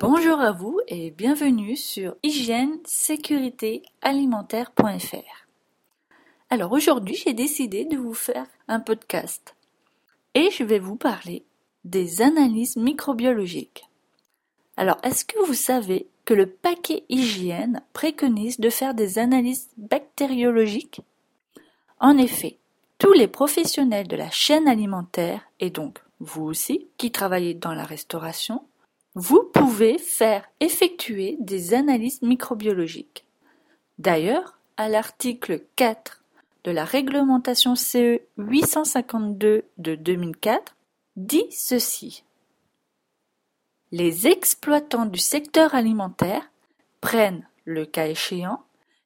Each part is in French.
Bonjour à vous et bienvenue sur hygiène sécurité alimentaire.fr. Alors aujourd'hui, j'ai décidé de vous faire un podcast et je vais vous parler des analyses microbiologiques. Alors, est-ce que vous savez que le paquet hygiène préconise de faire des analyses bactériologiques? En effet, tous les professionnels de la chaîne alimentaire, et donc vous aussi, qui travaillez dans la restauration, vous pouvez faire effectuer des analyses microbiologiques. D'ailleurs, à l'article 4 de la réglementation CE 852 de 2004, dit ceci. Les exploitants du secteur alimentaire prennent, le cas échéant,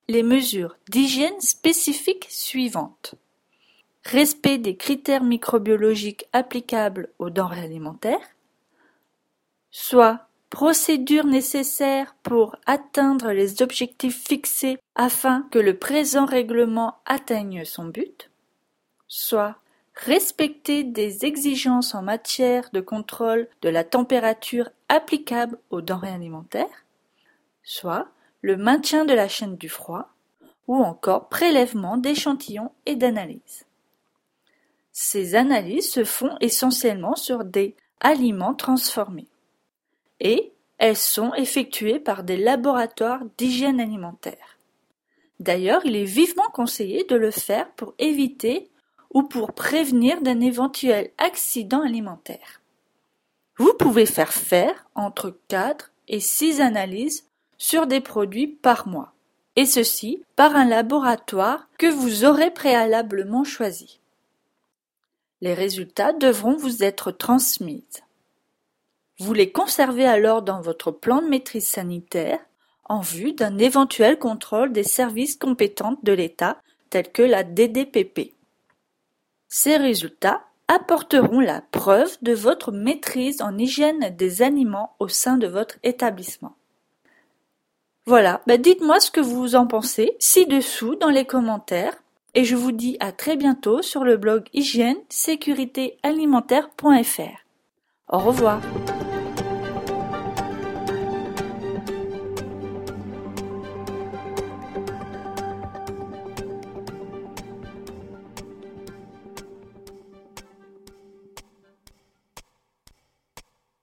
les mesures d'hygiène spécifiques suivantes. Respect des critères microbiologiques applicables aux denrées alimentaires, soit procédures nécessaires pour atteindre les objectifs fixés afin que le présent règlement atteigne son but, soit respecter des exigences en matière de contrôle de la température applicable aux denrées alimentaires, soit le maintien de la chaîne du froid, ou encore prélèvement d'échantillons et d'analyses. Ces analyses se font essentiellement sur des aliments transformés et elles sont effectuées par des laboratoires d'hygiène alimentaire. D'ailleurs, il est vivement conseillé de le faire pour éviter ou pour prévenir d'un éventuel accident alimentaire. Vous pouvez faire faire entre 4 et 6 analyses sur des produits par mois, et ceci par un laboratoire que vous aurez préalablement choisi. Les résultats devront vous être transmis. Vous les conservez alors dans votre plan de maîtrise sanitaire en vue d'un éventuel contrôle des services compétents de l'État tels que la DDPP. Ces résultats apporteront la preuve de votre maîtrise en hygiène des aliments au sein de votre établissement. Voilà, bah dites-moi ce que vous en pensez ci-dessous dans les commentaires et je vous dis à très bientôt sur le blog hygiène sécurité alimentaire.fr. Au revoir.